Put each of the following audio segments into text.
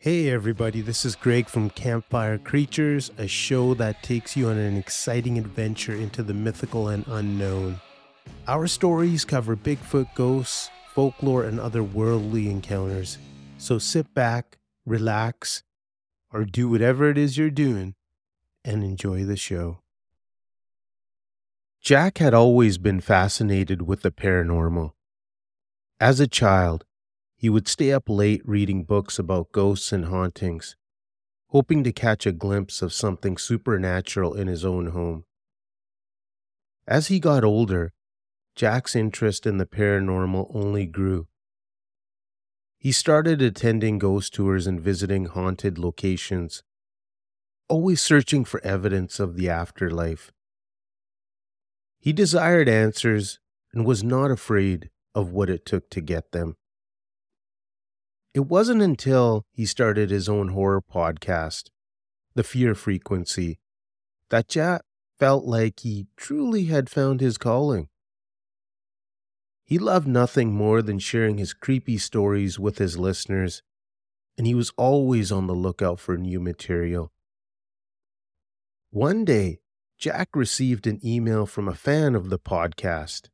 Hey, everybody, this is Greg from Campfire Creatures, a show that takes you on an exciting adventure into the mythical and unknown. Our stories cover Bigfoot ghosts, folklore, and other worldly encounters. So sit back, relax, or do whatever it is you're doing and enjoy the show. Jack had always been fascinated with the paranormal. As a child, he would stay up late reading books about ghosts and hauntings, hoping to catch a glimpse of something supernatural in his own home. As he got older, Jack's interest in the paranormal only grew. He started attending ghost tours and visiting haunted locations, always searching for evidence of the afterlife. He desired answers and was not afraid of what it took to get them. It wasn't until he started his own horror podcast, The Fear Frequency, that Jack felt like he truly had found his calling. He loved nothing more than sharing his creepy stories with his listeners, and he was always on the lookout for new material. One day, Jack received an email from a fan of the podcast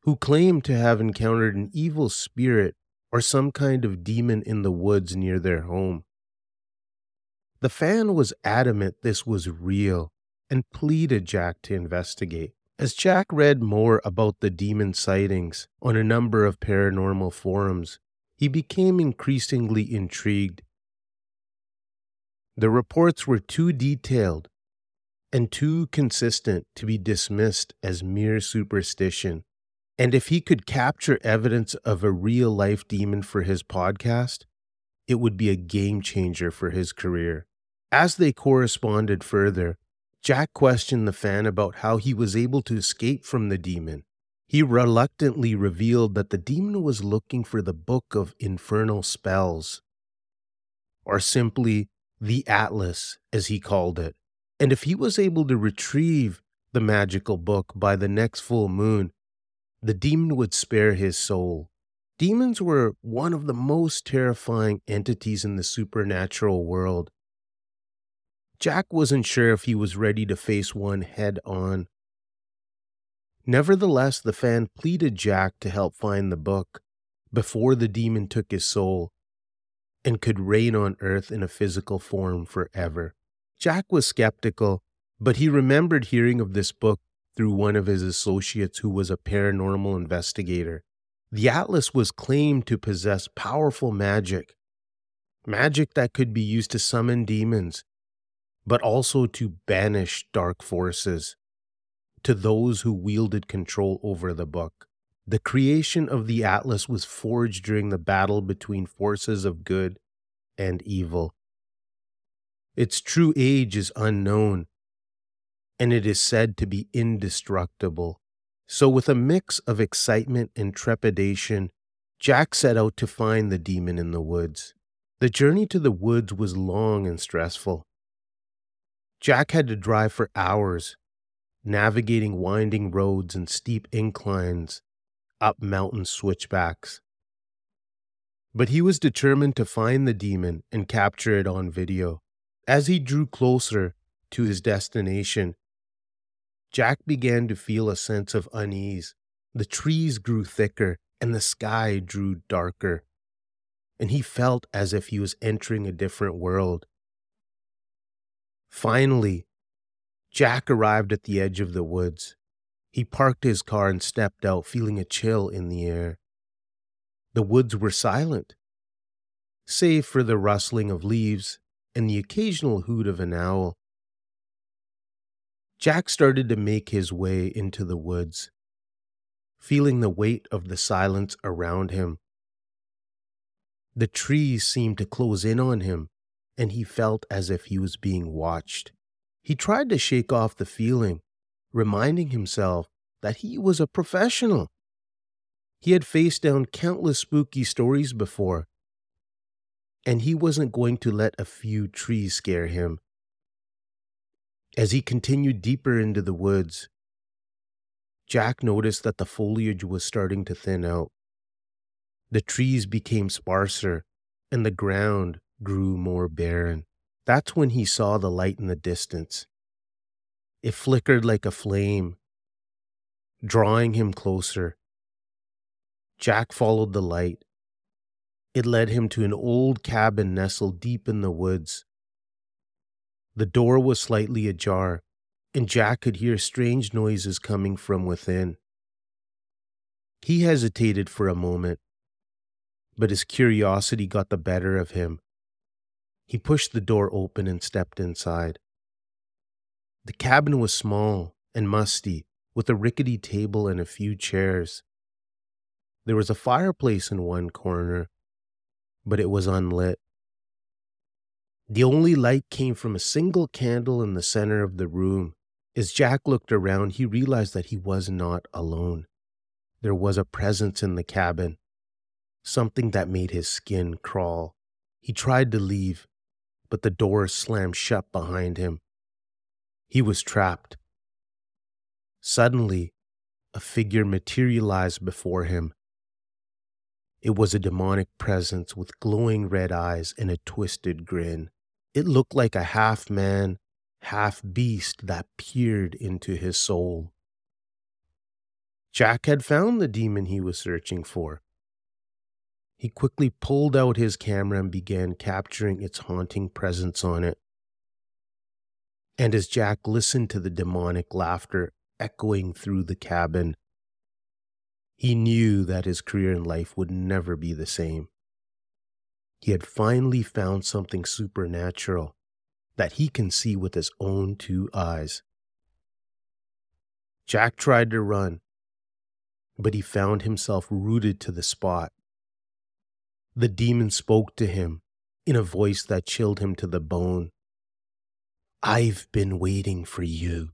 who claimed to have encountered an evil spirit or some kind of demon in the woods near their home. The fan was adamant this was real and pleaded Jack to investigate. As Jack read more about the demon sightings on a number of paranormal forums, he became increasingly intrigued. The reports were too detailed and too consistent to be dismissed as mere superstition. And if he could capture evidence of a real life demon for his podcast, it would be a game changer for his career. As they corresponded further, Jack questioned the fan about how he was able to escape from the demon. He reluctantly revealed that the demon was looking for the Book of Infernal Spells, or simply the Atlas, as he called it. And if he was able to retrieve the magical book by the next full moon, the demon would spare his soul. Demons were one of the most terrifying entities in the supernatural world. Jack wasn't sure if he was ready to face one head on. Nevertheless, the fan pleaded Jack to help find the book before the demon took his soul and could reign on earth in a physical form forever. Jack was skeptical, but he remembered hearing of this book through one of his associates who was a paranormal investigator. The Atlas was claimed to possess powerful magic, magic that could be used to summon demons, but also to banish dark forces to those who wielded control over the book. The creation of the Atlas was forged during the battle between forces of good and evil. Its true age is unknown, and it is said to be indestructible. So, with a mix of excitement and trepidation, Jack set out to find the demon in the woods. The journey to the woods was long and stressful. Jack had to drive for hours, navigating winding roads and steep inclines up mountain switchbacks. But he was determined to find the demon and capture it on video. As he drew closer to his destination, Jack began to feel a sense of unease. The trees grew thicker and the sky drew darker, and he felt as if he was entering a different world. Finally, Jack arrived at the edge of the woods. He parked his car and stepped out, feeling a chill in the air. The woods were silent, save for the rustling of leaves and the occasional hoot of an owl. Jack started to make his way into the woods, feeling the weight of the silence around him. The trees seemed to close in on him, and he felt as if he was being watched. He tried to shake off the feeling, reminding himself that he was a professional. He had faced down countless spooky stories before, and he wasn't going to let a few trees scare him. As he continued deeper into the woods, Jack noticed that the foliage was starting to thin out. The trees became sparser, and the ground grew more barren. That's when he saw the light in the distance. It flickered like a flame, drawing him closer. Jack followed the light. It led him to an old cabin nestled deep in the woods. The door was slightly ajar, and Jack could hear strange noises coming from within. He hesitated for a moment, but his curiosity got the better of him. He pushed the door open and stepped inside. The cabin was small and musty, with a rickety table and a few chairs. There was a fireplace in one corner, but it was unlit. The only light came from a single candle in the center of the room. As Jack looked around, he realized that he was not alone. There was a presence in the cabin, something that made his skin crawl. He tried to leave, but the door slammed shut behind him. He was trapped. Suddenly, a figure materialized before him. It was a demonic presence with glowing red eyes and a twisted grin. It looked like a half man, half beast that peered into his soul. Jack had found the demon he was searching for. He quickly pulled out his camera and began capturing its haunting presence on it. And as Jack listened to the demonic laughter echoing through the cabin, he knew that his career in life would never be the same. He had finally found something supernatural that he can see with his own two eyes. Jack tried to run, but he found himself rooted to the spot. The demon spoke to him in a voice that chilled him to the bone. I've been waiting for you,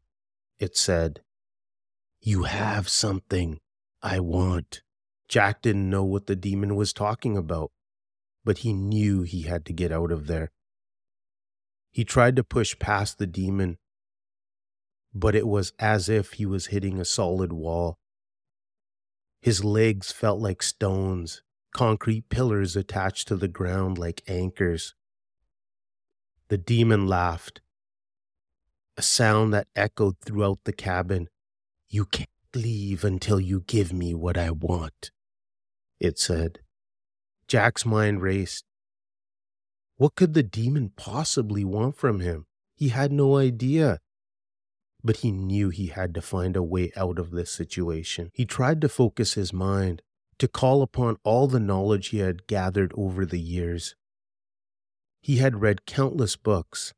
it said. You have something I want. Jack didn't know what the demon was talking about, but he knew he had to get out of there. He tried to push past the demon, but it was as if he was hitting a solid wall. His legs felt like stones, concrete pillars attached to the ground like anchors. The demon laughed, a sound that echoed throughout the cabin. You can't leave until you give me what I want, it said. Jack's mind raced. What could the demon possibly want from him? He had no idea. But he knew he had to find a way out of this situation. He tried to focus his mind, to call upon all the knowledge he had gathered over the years. He had read countless books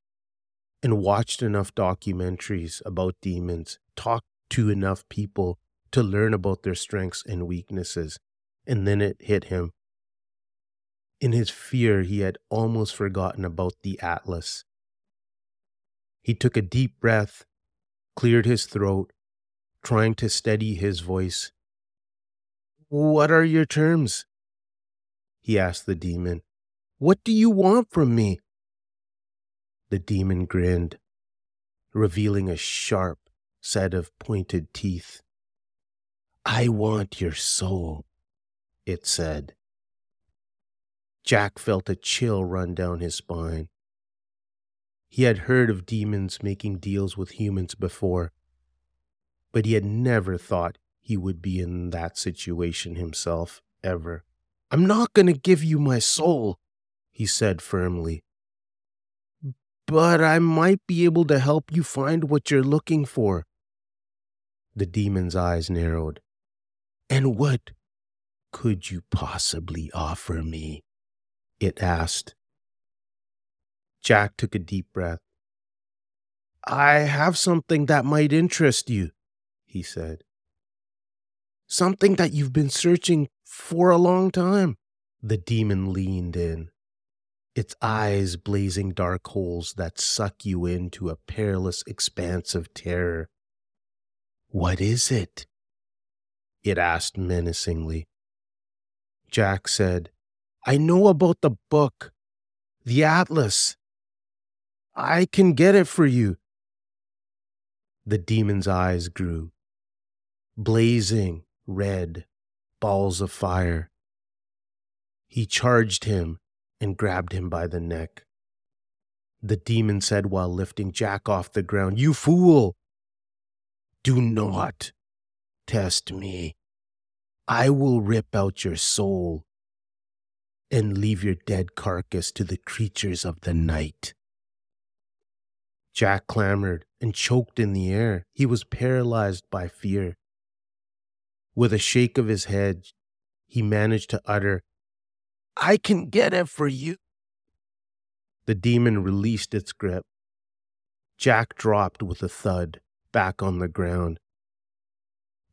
and watched enough documentaries about demons, talked to enough people to learn about their strengths and weaknesses. And then it hit him. In his fear, he had almost forgotten about the Atlas. He took a deep breath, cleared his throat, trying to steady his voice, what are your terms? He asked the demon. What do you want from me? The demon grinned, revealing a sharp set of pointed teeth. I want your soul, it said. Jack felt a chill run down his spine. He had heard of demons making deals with humans before, but he had never thought he would be in that situation himself ever. I'm not going to give you my soul, he said firmly. But I might be able to help you find what you're looking for. The demon's eyes narrowed. And what could you possibly offer me? It asked. Jack took a deep breath. I have something that might interest you, he said. Something that you've been searching for a long time. The demon leaned in, its eyes blazing dark holes that suck you into a perilous expanse of terror. What is it? It asked menacingly. Jack said, I know about the book, the Atlas. I can get it for you. The demon's eyes grew, blazing red balls of fire. He charged him, and grabbed him by the neck. The demon said while lifting Jack off the ground, You fool! Do not test me. I will rip out your soul and leave your dead carcass to the creatures of the night. Jack clamored and choked in the air. He was paralyzed by fear. With a shake of his head, he managed to utter, I can get it for you. The demon released its grip. Jack dropped with a thud back on the ground.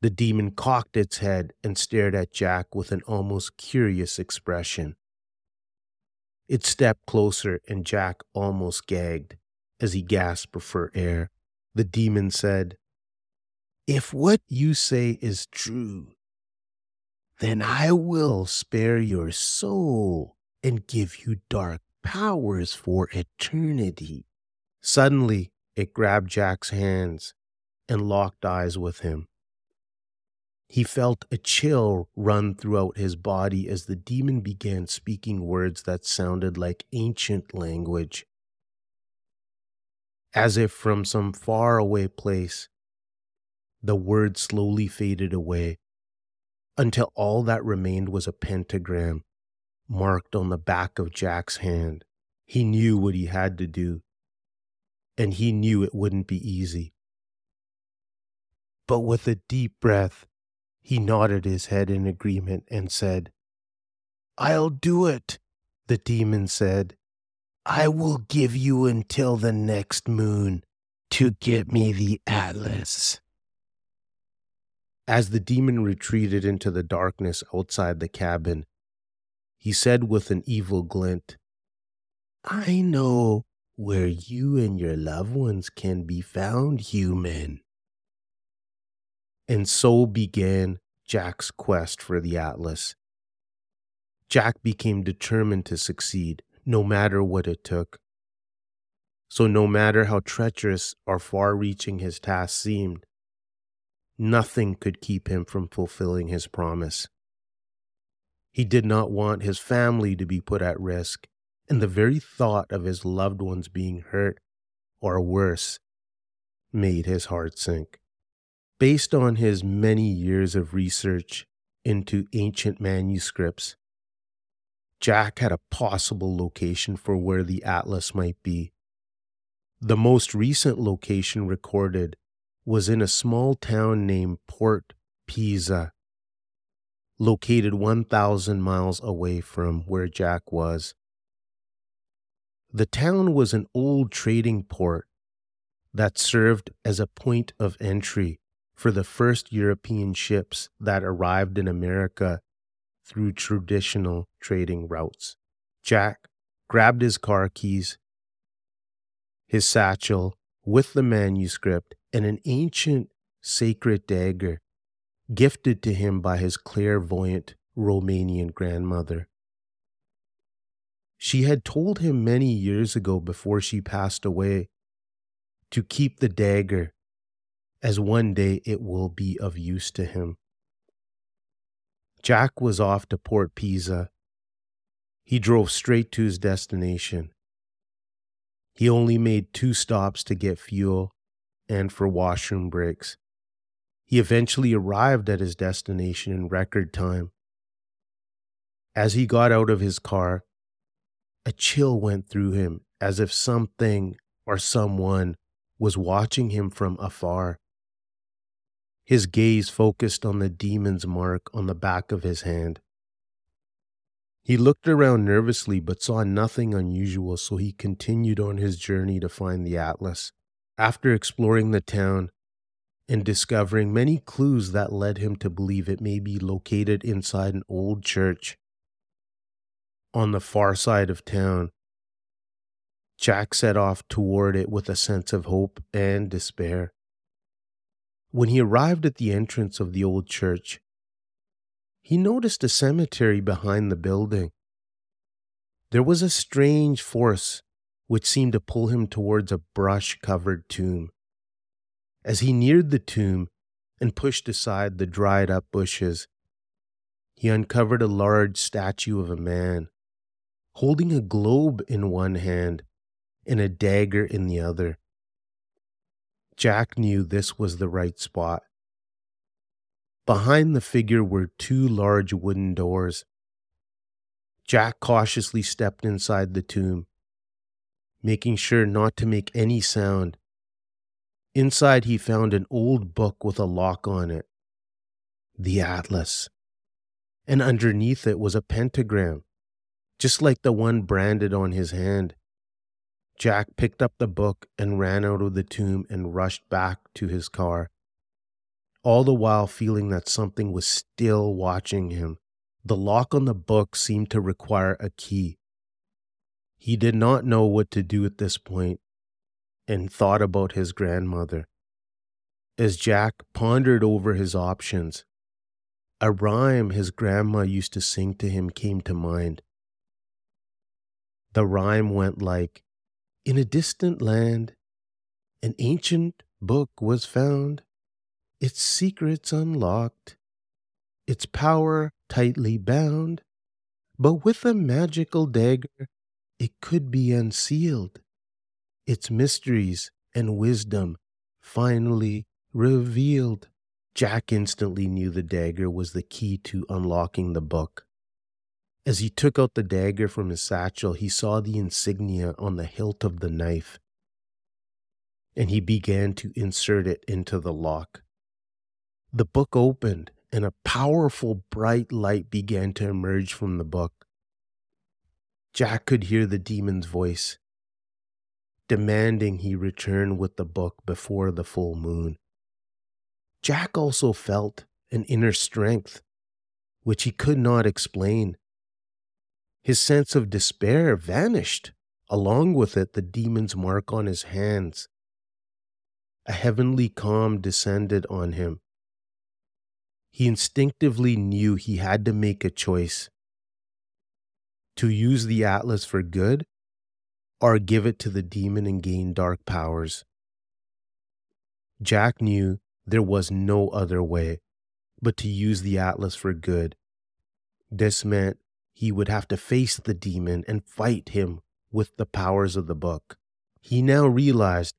The demon cocked its head and stared at Jack with an almost curious expression. It stepped closer, and Jack almost gagged as he gasped for air. The demon said, If what you say is true, then I will spare your soul and give you dark powers for eternity. Suddenly, it grabbed Jack's hands and locked eyes with him. He felt a chill run throughout his body as the demon began speaking words that sounded like ancient language. As if from some faraway place, the words slowly faded away until all that remained was a pentagram marked on the back of Jack's hand. He knew what he had to do, and he knew it wouldn't be easy. But with a deep breath, he nodded his head in agreement and said, I'll do it, the demon said. I will give you until the next moon to get me the atlas. As the demon retreated into the darkness outside the cabin, he said with an evil glint, I know where you and your loved ones can be found, human. And so began Jack's quest for the Atlas. Jack became determined to succeed, no matter what it took. So, no matter how treacherous or far reaching his task seemed, nothing could keep him from fulfilling his promise. He did not want his family to be put at risk, and the very thought of his loved ones being hurt or worse made his heart sink. Based on his many years of research into ancient manuscripts, Jack had a possible location for where the atlas might be. The most recent location recorded was in a small town named Port Pisa, located 1,000 miles away from where Jack was. The town was an old trading port that served as a point of entry for the first European ships that arrived in America through traditional trading routes. Jack grabbed his car keys, his satchel with the manuscript, and an ancient sacred dagger gifted to him by his clairvoyant Romanian grandmother. She had told him many years ago before she passed away to keep the dagger as one day it will be of use to him. Jack was off to Port Pisa. He drove straight to his destination. He only made two stops to get fuel and for washroom breaks. He eventually arrived at his destination in record time. As he got out of his car, a chill went through him as if something or someone was watching him from afar. His gaze focused on the demon's mark on the back of his hand. He looked around nervously but saw nothing unusual, so he continued on his journey to find the Atlas. After exploring the town and discovering many clues that led him to believe it may be located inside an old church on the far side of town, Jack set off toward it with a sense of hope and despair. When he arrived at the entrance of the old church, he noticed a cemetery behind the building. There was a strange force which seemed to pull him towards a brush covered tomb. As he neared the tomb and pushed aside the dried up bushes, he uncovered a large statue of a man holding a globe in one hand and a dagger in the other. Jack knew this was the right spot. Behind the figure were two large wooden doors. Jack cautiously stepped inside the tomb, making sure not to make any sound. Inside, he found an old book with a lock on it the Atlas. And underneath it was a pentagram, just like the one branded on his hand. Jack picked up the book and ran out of the tomb and rushed back to his car, all the while feeling that something was still watching him. The lock on the book seemed to require a key. He did not know what to do at this point and thought about his grandmother. As Jack pondered over his options, a rhyme his grandma used to sing to him came to mind. The rhyme went like, in a distant land, an ancient book was found, its secrets unlocked, its power tightly bound, but with a magical dagger it could be unsealed, its mysteries and wisdom finally revealed. Jack instantly knew the dagger was the key to unlocking the book. As he took out the dagger from his satchel, he saw the insignia on the hilt of the knife, and he began to insert it into the lock. The book opened, and a powerful bright light began to emerge from the book. Jack could hear the demon's voice, demanding he return with the book before the full moon. Jack also felt an inner strength, which he could not explain. His sense of despair vanished, along with it, the demon's mark on his hands. A heavenly calm descended on him. He instinctively knew he had to make a choice to use the Atlas for good or give it to the demon and gain dark powers. Jack knew there was no other way but to use the Atlas for good. This meant he would have to face the demon and fight him with the powers of the book. He now realized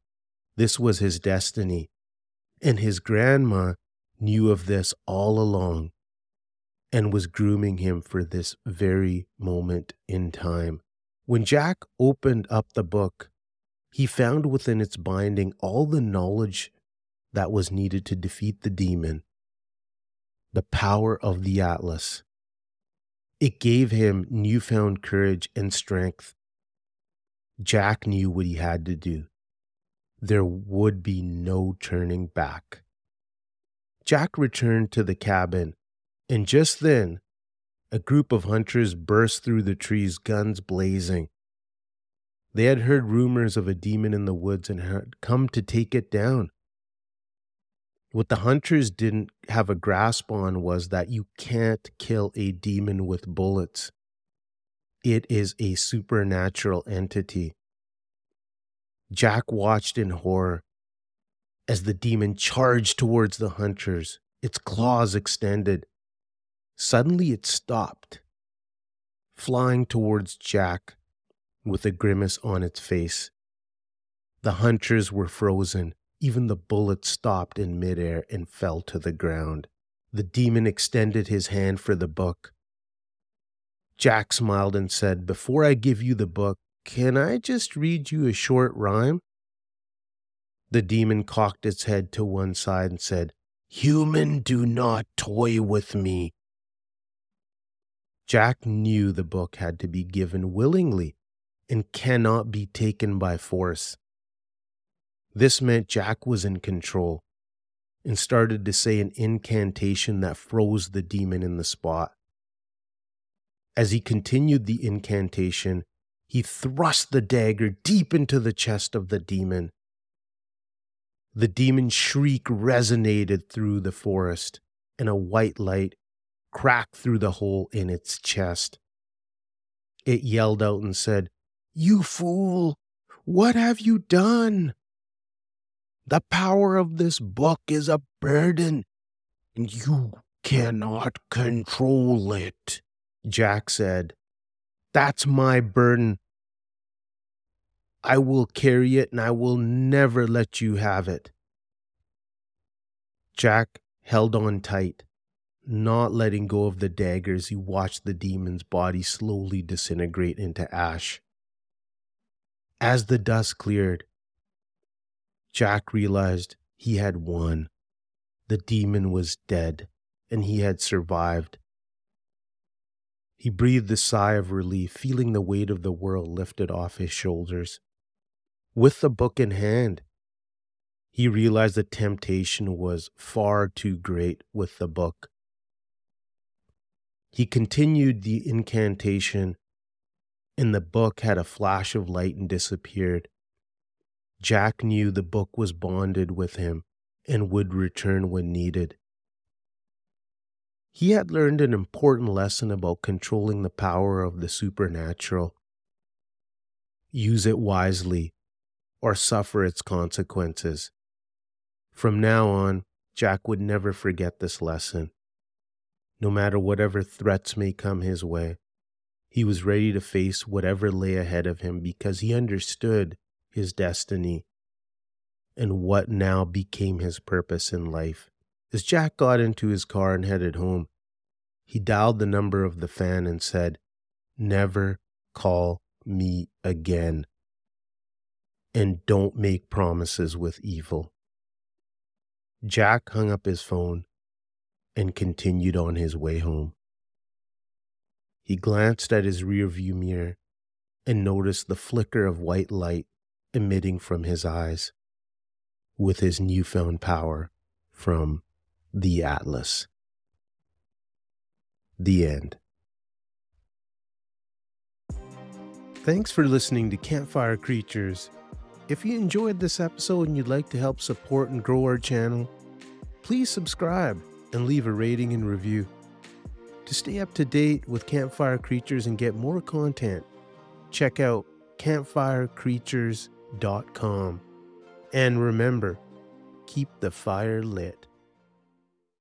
this was his destiny, and his grandma knew of this all along and was grooming him for this very moment in time. When Jack opened up the book, he found within its binding all the knowledge that was needed to defeat the demon, the power of the Atlas, it gave him newfound courage and strength. Jack knew what he had to do. There would be no turning back. Jack returned to the cabin, and just then, a group of hunters burst through the trees, guns blazing. They had heard rumors of a demon in the woods and had come to take it down. What the hunters didn't have a grasp on was that you can't kill a demon with bullets. It is a supernatural entity. Jack watched in horror as the demon charged towards the hunters, its claws extended. Suddenly it stopped, flying towards Jack with a grimace on its face. The hunters were frozen even the bullet stopped in midair and fell to the ground. The demon extended his hand for the book. Jack smiled and said, Before I give you the book, can I just read you a short rhyme? The demon cocked its head to one side and said, Human, do not toy with me. Jack knew the book had to be given willingly and cannot be taken by force. This meant Jack was in control and started to say an incantation that froze the demon in the spot. As he continued the incantation, he thrust the dagger deep into the chest of the demon. The demon's shriek resonated through the forest, and a white light cracked through the hole in its chest. It yelled out and said, You fool! What have you done? The power of this book is a burden, and you cannot control it, Jack said. That's my burden. I will carry it and I will never let you have it. Jack held on tight, not letting go of the dagger as he watched the demon's body slowly disintegrate into ash. As the dust cleared, Jack realized he had won. The demon was dead, and he had survived. He breathed a sigh of relief, feeling the weight of the world lifted off his shoulders. With the book in hand, he realized the temptation was far too great with the book. He continued the incantation, and the book had a flash of light and disappeared. Jack knew the book was bonded with him and would return when needed. He had learned an important lesson about controlling the power of the supernatural. Use it wisely or suffer its consequences. From now on, Jack would never forget this lesson. No matter whatever threats may come his way, he was ready to face whatever lay ahead of him because he understood his destiny and what now became his purpose in life. As Jack got into his car and headed home, he dialed the number of the fan and said, Never call me again. And don't make promises with evil. Jack hung up his phone and continued on his way home. He glanced at his rearview mirror and noticed the flicker of white light emitting from his eyes with his newfound power from the Atlas. The end. Thanks for listening to Campfire Creatures. If you enjoyed this episode and you'd like to help support and grow our channel, please subscribe and leave a rating and review. To stay up to date with Campfire Creatures and get more content, check out campfirecreatures.com. And remember, keep the fire lit.